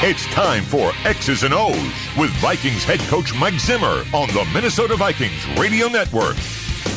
It's time for X's and O's with Vikings head coach Mike Zimmer on the Minnesota Vikings Radio Network.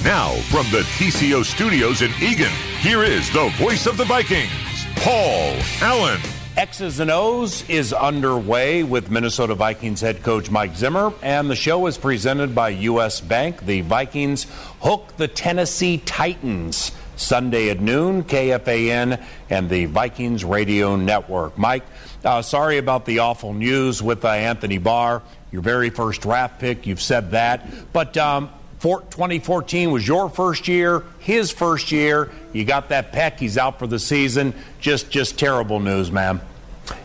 Now, from the TCO studios in Eagan, here is the voice of the Vikings, Paul Allen. X's and O's is underway with Minnesota Vikings head coach Mike Zimmer, and the show is presented by U.S. Bank. The Vikings hook the Tennessee Titans Sunday at noon, KFAN and the Vikings Radio Network. Mike, uh, sorry about the awful news with uh, Anthony Barr, your very first draft pick. You've said that. But um, 2014 was your first year, his first year. You got that peck. He's out for the season. Just, just terrible news, man.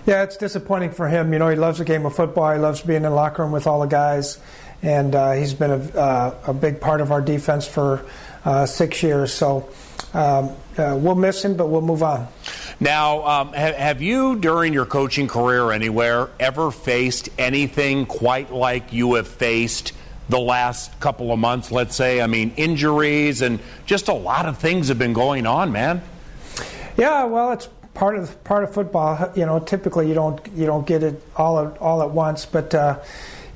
Yeah, it's disappointing for him. You know, he loves the game of football. He loves being in the locker room with all the guys, and uh, he's been a, uh, a, big part of our defense for six years. So um, uh, we'll miss him, but we'll move on. Now, um, ha- have you, during your coaching career anywhere, ever faced anything quite like you have faced? the last couple of months, let's say? I mean, injuries and just a lot of things have been going on, man. Yeah, well, it's part of part of football. You know, typically you don't you don't get it all at, all at once, but. Uh,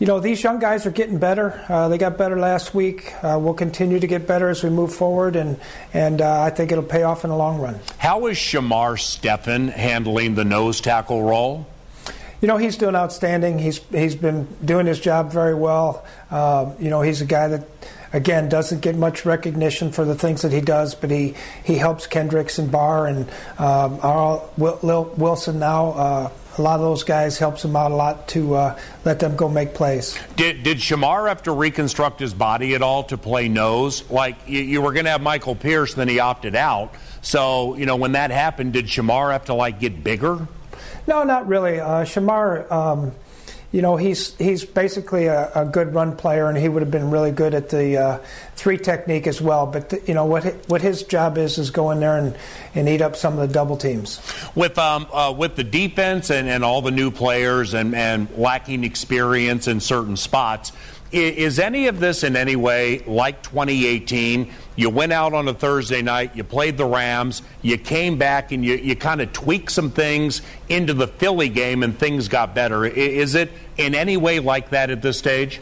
you know, these young guys are getting better. Uh, they got better last week. Uh, we'll continue to get better as we move forward, and and uh, I think it'll pay off in the long run. How is Shamar Stephen handling the nose tackle role? You know, he's doing outstanding. He's he's been doing his job very well. Uh, you know, he's a guy that again doesn't get much recognition for the things that he does, but he he helps Kendricks and Barr and um, Wilson now. Uh, a lot of those guys helps him out a lot to uh, let them go make plays. Did did Shamar have to reconstruct his body at all to play nose? Like you, you were going to have Michael Pierce, then he opted out. So you know when that happened, did Shamar have to like get bigger? No, not really. Uh, Shamar, um, you know, he's he's basically a, a, good run player, and he would have been really good at the uh, three technique as well. But the, you know what what his job is is go in there and, and eat up some of the double teams. With um uh, with the defense and, and all the new players and, and lacking experience in certain spots is any of this in any way like 2018? You went out on a Thursday night, you played the Rams, you came back and you, you kind of tweaked some things into the Philly game and things got better. Is it in any way like that at this stage?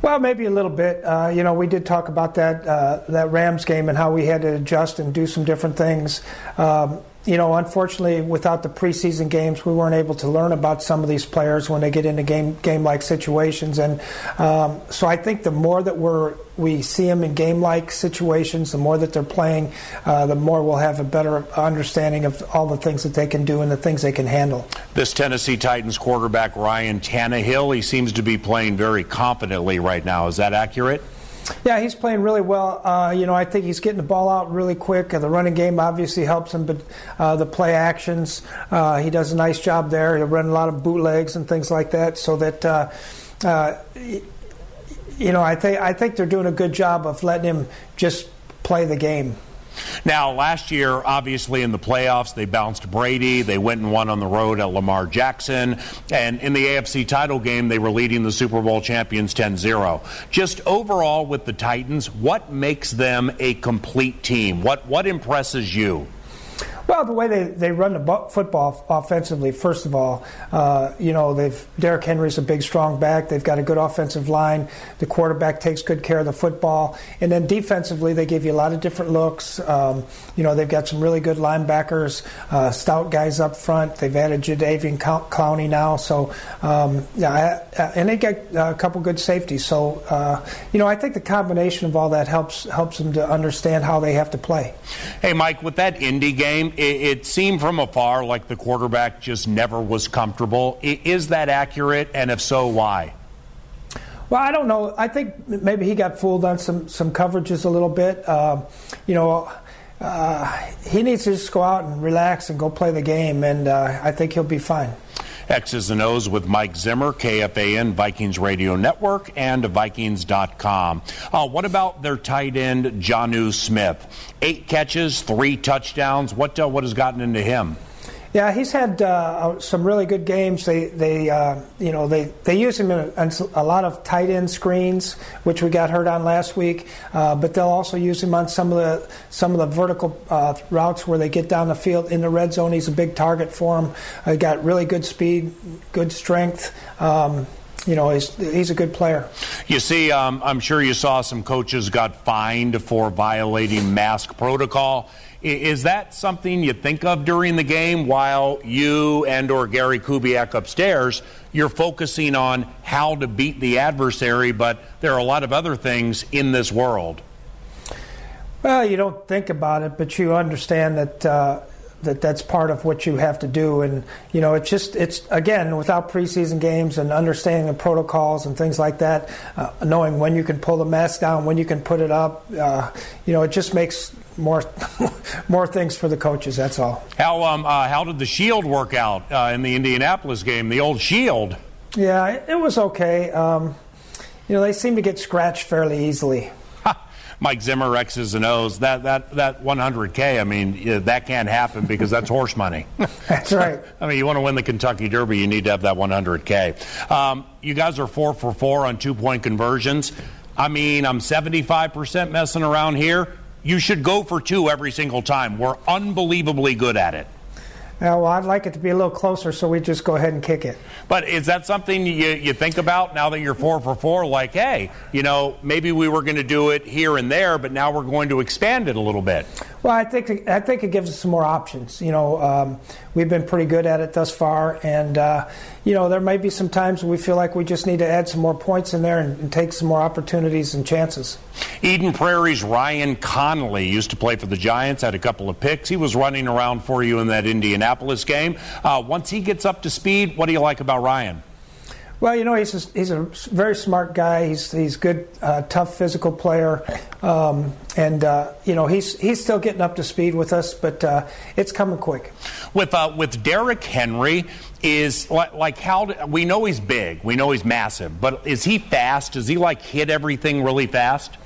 Well, maybe a little bit. Uh, you know, we did talk about that uh, that Rams game and how we had to adjust and do some different things. Um, you know, unfortunately, without the preseason games, we weren't able to learn about some of these players when they get into game game like situations. And um, so, I think the more that we're we see them in game like situations, the more that they're playing, uh, the more we'll have a better understanding of all the things that they can do and the things they can handle. This Tennessee Titans quarterback Ryan Tannehill, he seems to be playing very confidently right now. Is that accurate? Yeah, he's playing really well. Uh, you know, I think he's getting the ball out really quick. The running game obviously helps him, but uh, the play actions, uh, he does a nice job there. He'll run a lot of bootlegs and things like that, so that. Uh, uh, you know, I think I think they're doing a good job of letting him just play the game. Now, last year, obviously in the playoffs, they bounced Brady. They went and won on the road at Lamar Jackson. And in the AFC title game, they were leading the Super Bowl champions 10 0. Just overall with the Titans, what makes them a complete team? What, what impresses you? Well, the way they, they run the football offensively, first of all, uh, you know, they've Derrick Henry's a big, strong back. They've got a good offensive line. The quarterback takes good care of the football, and then defensively, they give you a lot of different looks. Um, you know, they've got some really good linebackers, uh, stout guys up front. They've added Jadeveon Clowney now, so um, yeah, and they get a couple good safeties. So, uh, you know, I think the combination of all that helps helps them to understand how they have to play. Hey, Mike, with that Indy game it, seemed from afar like the quarterback just never was comfortable. Is that accurate? And if so, why? Well, I don't know. I think maybe he got fooled on some, some coverages a little bit. Uh, you know, uh, he needs to just go out and relax and go play the game, and uh, I think he'll be fine. X's and O's with Mike Zimmer, KFAN, Vikings Radio Network, and Vikings.com. Uh, what about their tight end, Jonnu Smith? Eight catches, three touchdowns. What, uh, what has gotten into him? Yeah, he's had uh, some really good games. They, they, uh, you know, they, they use him in a, a, lot of tight end screens, which we got hurt on last week. Uh, but they'll also use him on some of the some of the vertical uh, routes where they get down the field in the red zone. He's a big target for him. He got really good speed, good strength. Um, you know, he's, he's a good player. You see, um, I'm sure you saw some coaches got fined for violating mask protocol. Is that something you think of during the game while you and or Gary Kubiak upstairs, you're focusing on how to beat the adversary, but there are a lot of other things in this world? Well, you don't think about it, but you understand that uh, that that's part of what you have to do. And you know, it's just it's again without preseason games and understanding the protocols and things like that, uh, knowing when you can pull the mask down, when you can put it up. Uh, you know, it just makes more more things for the coaches. That's all. How um, uh, how did the shield work out uh, in the Indianapolis game? The old shield. Yeah, it was okay. Um, you know, they seem to get scratched fairly easily. Mike Zimmer X's and O's. That that that 100K. I mean, that can't happen because that's horse money. that's right. I mean, you want to win the Kentucky Derby, you need to have that 100K. Um, you guys are four for four on two point conversions. I mean, I'm 75% messing around here you should go for two every single time. We're unbelievably good at it. Yeah, well, I'd like it to be a little closer, so we just go ahead and kick it. But is that something you, you think about now that you're four for four? Like, hey, you know, maybe we were going to do it here and there, but now we're going to expand it a little bit. Well, I think I think it gives us some more options. You know, um, we've been pretty good at it thus far, and uh, you know, there may be some times we feel like we just need to add some more points in there and, and, take some more opportunities and chances. Eden Prairie's Ryan Connelly used to play for the Giants, had a couple of picks. He was running around for you in that Indianapolis game. Uh, once he gets up to speed, what do you like about Ryan? Well, you know, he's a, he's a very smart guy. He's he's good, uh, tough physical player, um, and uh, you know he's he's still getting up to speed with us, but uh, it's coming quick. With uh, with Derrick Henry, is like, like how do, we know he's big, we know he's massive, but is he fast? Does he like hit everything really fast?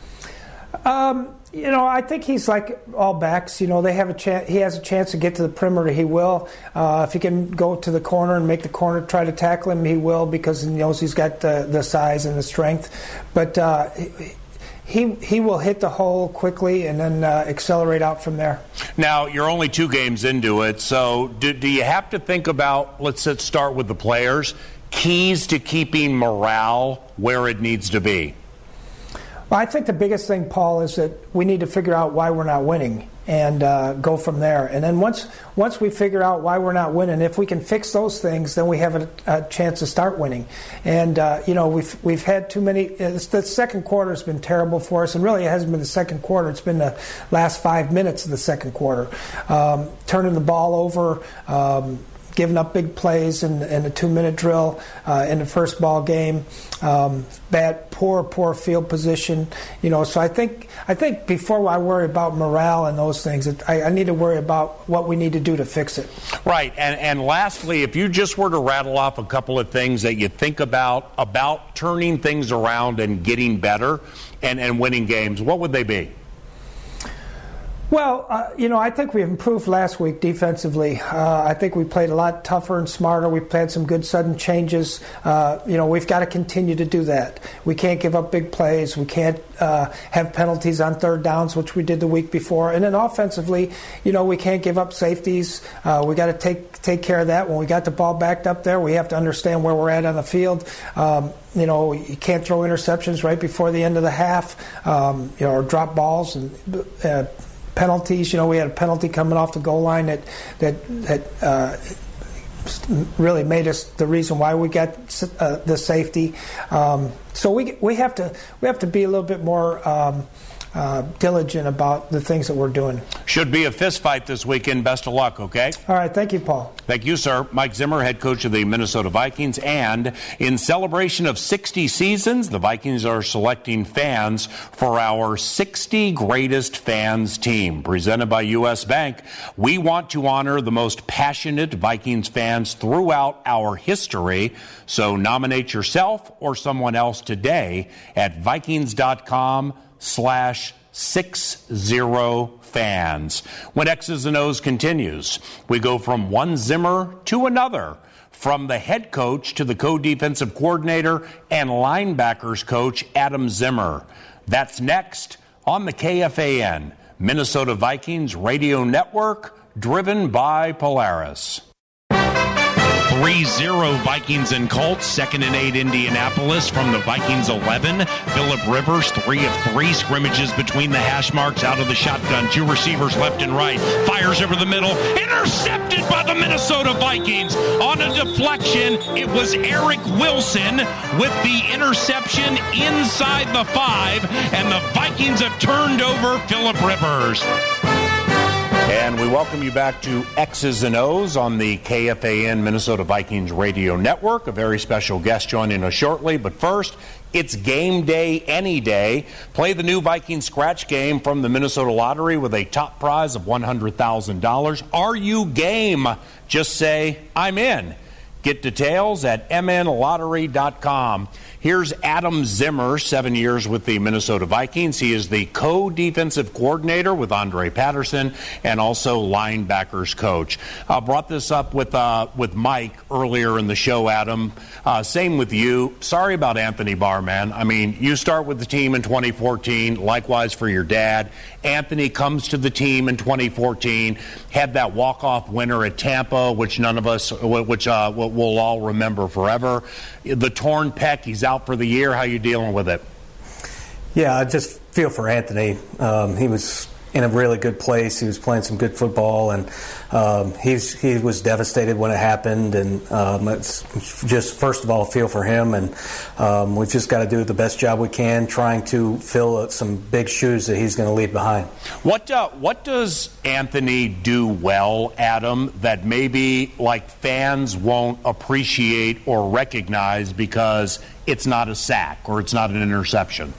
Um, you know, I think he's like all backs. You know, they have a chance. He has a chance to get to the perimeter. He will. Uh, if he can go to the corner and make the corner try to tackle him, he will because he knows he's got the, the size and the strength. But uh, he he will hit the hole quickly and then uh, accelerate out from there. Now you're only two games into it, so do, do you have to think about? Let's start with the players. Keys to keeping morale where it needs to be. Well, I think the biggest thing, Paul, is that we need to figure out why we're not winning and uh, go from there. And then once once we figure out why we're not winning, if we can fix those things, then we have a, a chance to start winning. And uh, you know, we've we've had too many. the second quarter has been terrible for us, and really it hasn't been the second quarter. It's been the last five minutes of the second quarter, um, turning the ball over. Um, giving up big plays in, in a two minute drill uh, in the first ball game. Um, bad, poor, poor field position. You know, so I think I think before I worry about morale and those things, I, I need to worry about what we need to do to fix it. Right, and and lastly, if you just were to rattle off a couple of things that you think about about turning things around and getting better and, and winning games, what would they be? Well, uh, you know, I think we improved last week defensively. Uh, I think we played a lot tougher and smarter. We played some good sudden changes. Uh, you know, we've got to continue to do that. We can't give up big plays. We can't uh, have penalties on third downs, which we did the week before. And then offensively, you know, we can't give up safeties. Uh, we got to take take care of that. When we got the ball backed up there, we have to understand where we're at on the field. Um, you know, you can't throw interceptions right before the end of the half, um, you know, or drop balls and uh, penalties. You know, we had a penalty coming off the goal line that that that uh, really made us the reason why we got uh, the safety. Um, so we we have to we have to be a little bit more. Um, uh, diligent about the things that we're doing. Should be a fist fight this weekend. Best of luck, okay? All right. Thank you, Paul. Thank you, sir. Mike Zimmer, head coach of the Minnesota Vikings. And in celebration of 60 seasons, the Vikings are selecting fans for our 60 Greatest Fans team. Presented by U.S. Bank, we want to honor the most passionate Vikings fans throughout our history. So nominate yourself or someone else today at Vikings.com slash 60 fans. When X's and O's continues, we go from one Zimmer to another from the head coach to the co defensive coordinator and linebackers coach Adam Zimmer. That's next on the KFAN, Minnesota Vikings Radio Network, driven by Polaris. 3 0 Vikings and Colts. Second and eight Indianapolis from the Vikings 11. Philip Rivers, three of three scrimmages between the hash marks out of the shotgun. Two receivers left and right. Fires over the middle. Intercepted by the Minnesota Vikings on a deflection. It was Eric Wilson with the interception inside the five, and the Vikings have turned over Philip Rivers. And we welcome you back to X's and O's on the KFAN Minnesota Vikings Radio Network. A very special guest joining us shortly. But first, it's game day any day. Play the new Viking scratch game from the Minnesota Lottery with a top prize of $100,000. Are you game? Just say, I'm in. Get details at mnlottery.com. Here's Adam Zimmer, seven years with the Minnesota Vikings. He is the co defensive coordinator with Andre Patterson and also linebackers coach. Uh, brought this up with, uh, with Mike earlier in the show, Adam. Uh, same with you. Sorry about Anthony Barr, man. I mean, you start with the team in 2014, likewise for your dad. Anthony comes to the team in 2014, had that walk off winner at Tampa, which none of us, which uh, we'll all remember forever. The torn pec, he's out for the year. How you dealing with it? Yeah, I just feel for Anthony. Um, he was in a really good place. He was playing some good football, and um, he's he was devastated when it happened. And um, it's just first of all feel for him, and um, we've just got to do the best job we can, trying to fill some big shoes that he's going to leave behind. What uh, what does Anthony do well, Adam? That maybe like fans won't appreciate or recognize because it's not a sack or it's not an interception.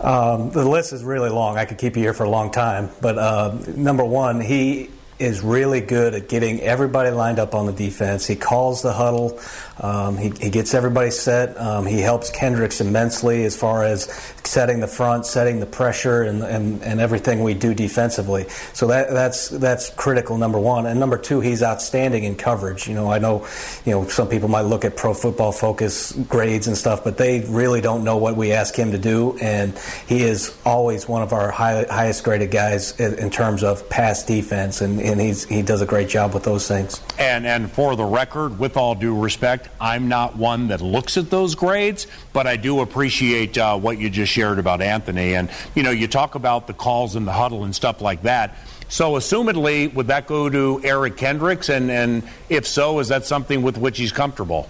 Um, the list is really long. I could keep you here for a long time. But uh, number one, he is really good at getting everybody lined up on the defense. He calls the huddle. Um, he, he, gets everybody set. Um, he helps Kendricks immensely as far as setting the front, setting the pressure, and, and, and everything we do defensively. So that, that's that's critical. Number one, and number two, he's outstanding in coverage. You know, I know, you know, some people might look at Pro Football Focus grades and stuff, but they really don't know what we ask him to do. And he is always one of our high, highest graded guys in, in terms of pass defense, and, and he's he does a great job with those things. And and for the record, with all due respect, I'm not one that looks at those grades, but I do appreciate uh, what you just shared about Anthony. And, you know, you talk about the calls in the huddle and stuff like that. So, assumedly, would that go to Eric Kendricks? And, and if so, is that something with which he's comfortable?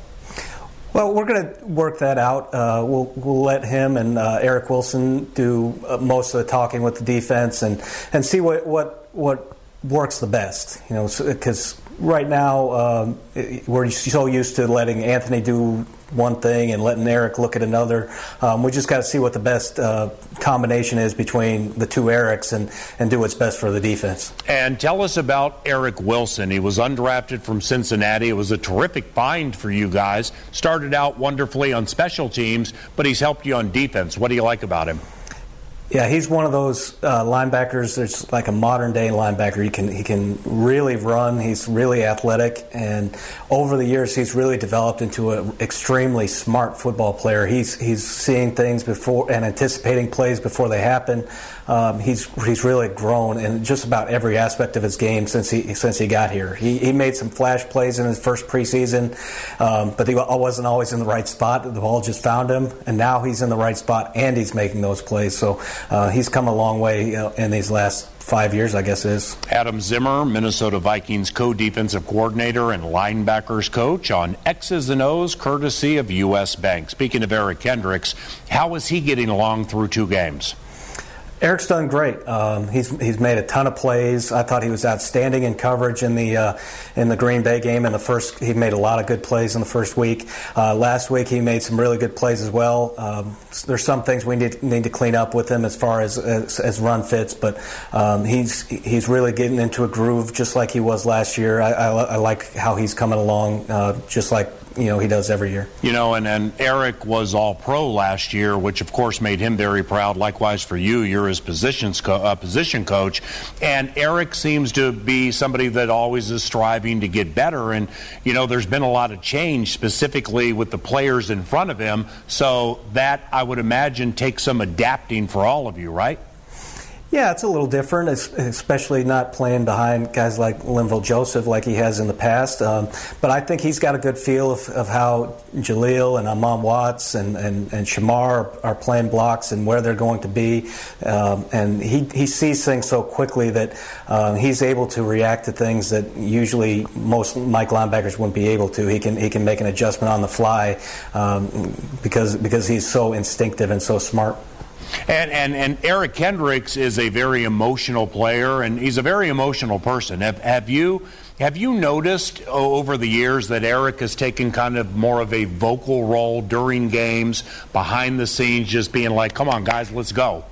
Well, we're going to work that out. Uh, we'll, we'll let him and uh, Eric Wilson do uh, most of the talking with the defense and, and see what, what, what works the best. You know, because right now um, we're so used to letting Anthony do one thing and letting Eric look at another. Um, we just got to see what the best uh, combination is between the two Erics and, and do what's best for the defense. And tell us about Eric Wilson. He was undrafted from Cincinnati. It was a terrific find for you guys. Started out wonderfully on special teams, but he's helped you on defense. What do you like about him? Yeah, he's one of those uh, linebackers. That's like a modern day linebacker. He can he can really run. He's really athletic, and over the years, he's really developed into an extremely smart football player. He's he's seeing things before and anticipating plays before they happen. Um, he's he's really grown in just about every aspect of his game since he since he got here. He, he made some flash plays in his first preseason, um, but he wasn't always in the right spot. The ball just found him, and now he's in the right spot and he's making those plays. So uh, he's come a long way you know, in these last five years, I guess is. Adam Zimmer, Minnesota Vikings co defensive coordinator and linebackers coach on X's and O's, courtesy of U.S. Bank. Speaking of Eric Kendricks, how is he getting along through two games? Eric's done great. Um, he's he's made a ton of plays. I thought he was outstanding in coverage in the uh, in the Green Bay game. In the first, he made a lot of good plays in the first week. Uh, last week, he made some really good plays as well. Um, there's some things we need need to clean up with him as far as as, as run fits, but um, he's he's really getting into a groove just like he was last year. I, I, I like how he's coming along, uh, just like you know he does every year. You know, and, and Eric was all pro last year, which of course made him very proud. Likewise for you, you're his positions co- uh, position coach, and Eric seems to be somebody that always is striving to get better. And you know, there's been a lot of change specifically with the players in front of him, so that I would imagine takes some adapting for all of you, right? Yeah, it's a little different, especially not playing behind guys like Linval Joseph like he has in the past. Um, but I think he's got a good feel of, of how Jaleel and Armon Watts and, and, and Shamar are playing blocks and where they're going to be. Um, and he, he sees things so quickly that um, he's able to react to things that usually most Mike linebackers wouldn't be able to. He can, he can make an adjustment on the fly um, because, because he's so instinctive and so smart. And, and, and Eric Kendricks is a very emotional player, and he's a very emotional person. Have, have you have you noticed over the years that Eric has taken kind of more of a vocal role during games, behind the scenes, just being like, "Come on, guys, let's go."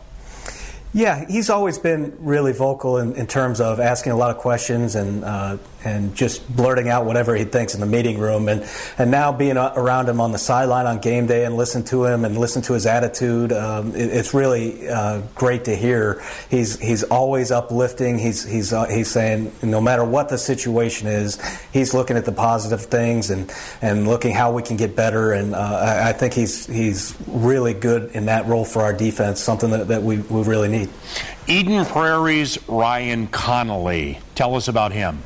Yeah, he's always been really vocal in, in terms of asking a lot of questions and uh, and just blurting out whatever he thinks in the meeting room. And, and now being around him on the sideline on game day and listen to him and listen to his attitude, um, it, it's really uh, great to hear. He's, he's always uplifting. He's, he's, uh, he's saying no matter what the situation is, he's looking at the positive things and, and looking how we can get better. And uh, I, I think he's, he's really good in that role for our defense, something that, that we, we really need. Eden Prairie's Ryan Connelly. Tell us about him.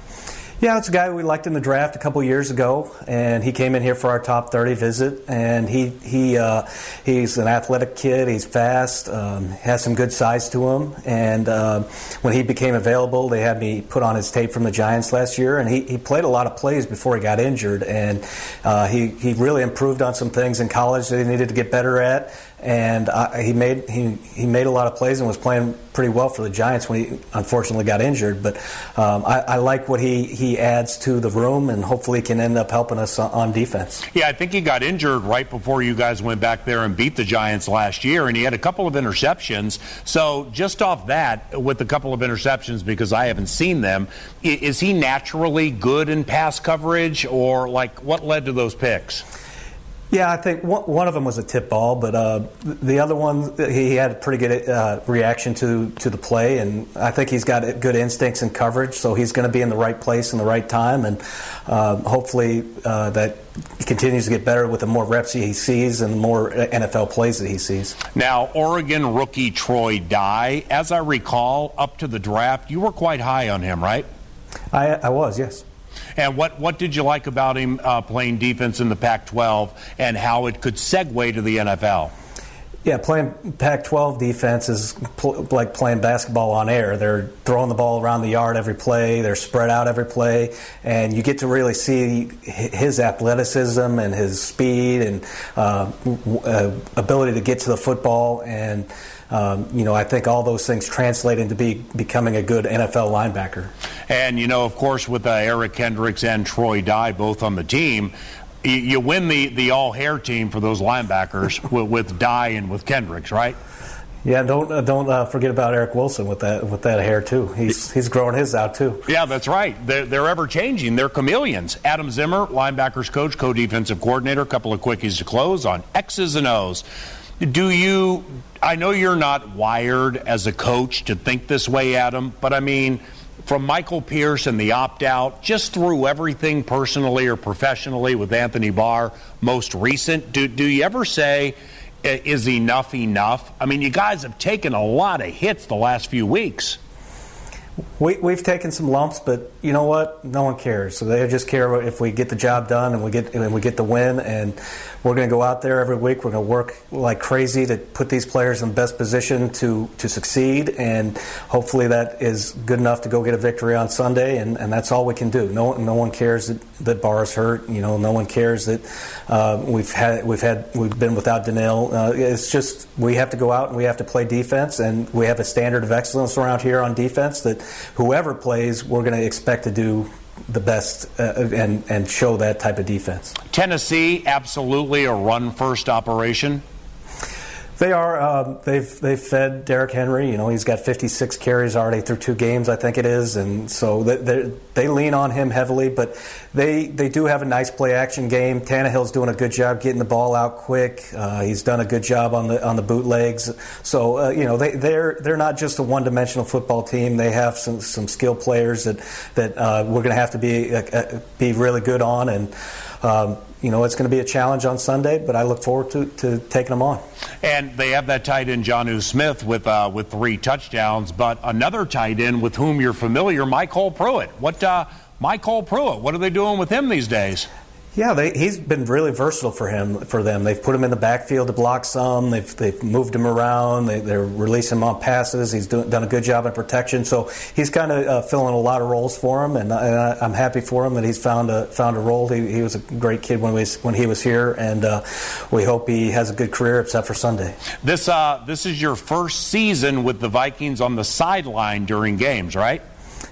Yeah, it's a guy we liked in the draft a couple years ago, and he came in here for our top 30 visit. And he he uh, he's an athletic kid. He's fast, um, has some good size to him. And uh, when he became available, they had me put on his tape from the Giants last year, and he, he played a lot of plays before he got injured. And uh, he he really improved on some things in college that he needed to get better at and I, he made he, he made a lot of plays and was playing pretty well for the Giants when he unfortunately got injured. But um, I, I, like what he, he adds to the room, and hopefully can end up helping us on defense. Yeah, I think he got injured right before you guys went back there and beat the Giants last year, and he had a couple of interceptions. So just off that, with a couple of interceptions, because I haven't seen them, is he naturally good in pass coverage, or like what led to those picks? Yeah, I think one of them was a tip ball, but uh, the other one he had a pretty good uh, reaction to to the play, and I think he's got good instincts and coverage, so he's going to be in the right place in the right time, and uh, hopefully uh, that continues to get better with the more reps he sees and the more NFL plays that he sees. Now, Oregon rookie Troy Dye, as I recall, up to the draft, you were quite high on him, right? I, I was, yes. And what, what did you like about him uh, playing defense in the Pac 12 and how it could segue to the NFL? Yeah, playing Pac 12 defense is pl- like playing basketball on air. They're throwing the ball around the yard every play, they're spread out every play, and you get to really see his athleticism and his speed and uh, uh, ability to get to the football. And um, you know, I think all those things translate into be, becoming a good NFL linebacker. And, you know, of course, with uh, Eric Kendricks and Troy Dye both on the team, you, you win the, the all hair team for those linebackers with, with Dye and with Kendricks, right? Yeah, don't uh, don't uh, forget about Eric Wilson with that with that hair too. He's he's growing his out too. Yeah, that's right. They're, they're ever changing. They're chameleons. Adam Zimmer, linebackers coach, co-defensive coordinator. A couple of quickies to close on X's and O's. Do you? I know you're not wired as a coach to think this way, Adam, but I mean, from Michael Pierce and the opt out, just through everything personally or professionally with Anthony Barr, most recent, do, do you ever say, is enough enough? I mean, you guys have taken a lot of hits the last few weeks. We, we've taken some lumps, but you know what? No one cares. So they just care if we get the job done and we get and we get the win. And we're going to go out there every week. We're going to work like crazy to put these players in the best position to, to succeed. And hopefully that is good enough to go get a victory on Sunday. And, and that's all we can do. No, no one cares that, that Barr's hurt. You know, no one cares that uh, we've had we've had we've been without Danielle. Uh, it's just we have to go out and we have to play defense. And we have a standard of excellence around here on defense that whoever plays, we're going to expect to do the best uh, and and show that type of defense. Tennessee, absolutely a run first operation. They are. Um, they've they've fed Derrick Henry. You know, he's got 56 carries already through two games, I think it is, and so they, they lean on him heavily. But they they do have a nice play action game. Tannehill's doing a good job getting the ball out quick. Uh, he's done a good job on the on the bootlegs. So uh, you know, they they're they're not just a one dimensional football team. They have some some skill players that that uh, we're going to have to be uh, uh, be really good on and. Um, you know, it's going to be a challenge on Sunday, but I look forward to, to taking them on. And they have that tight end, Jonnu Smith, with uh, with three touchdowns, but another tight end with whom you're familiar, MyCole Pruitt. What, uh, MyCole Pruitt, what are they doing with him these days? Yeah, they, he's been really versatile for him for them. They've put him in the backfield to block some. They've, they've moved him around. They, are releasing him on passes. He's doing, done a good job in protection. So he's kind of uh, filling a lot of roles for him, and, and I, am happy for him that he's found a found a role. He, he was a great kid when, we, when he was here, and uh, we hope he has a good career except for Sunday. This uh, this is your first season with the Vikings on the sideline during games, right?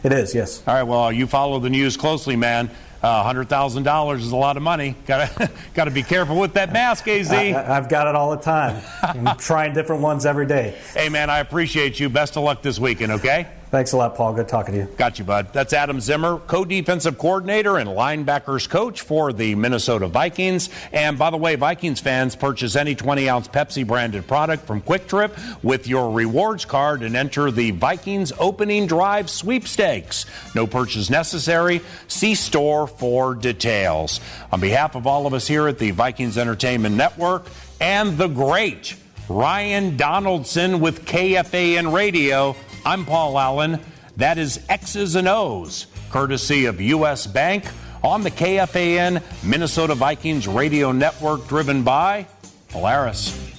It is, yes. All right. Well, you follow the news closely, man. Uh, $100,000 is a lot of money. Got to be careful with that mask, AZ. I, have got it all the time. I'm trying different ones every day. Hey, man, I appreciate you. Best of luck this weekend, okay? Thanks a lot, Paul. Good talking to you. Got you, bud. That's Adam Zimmer, co defensive coordinator and linebackers coach for the Minnesota Vikings. And by the way, Vikings fans purchase any 20 ounce Pepsi branded product from Kwik Trip with your rewards card and enter the Vikings opening drive sweepstakes. No purchase necessary. See store for details. On behalf of all of us here at the Vikings Entertainment Network and the great Ryan Donaldson with KFAN Radio. I'm Paul Allen. That is X's and O's, courtesy of U.S. Bank on the KFAN Minnesota Vikings radio network, driven by Polaris.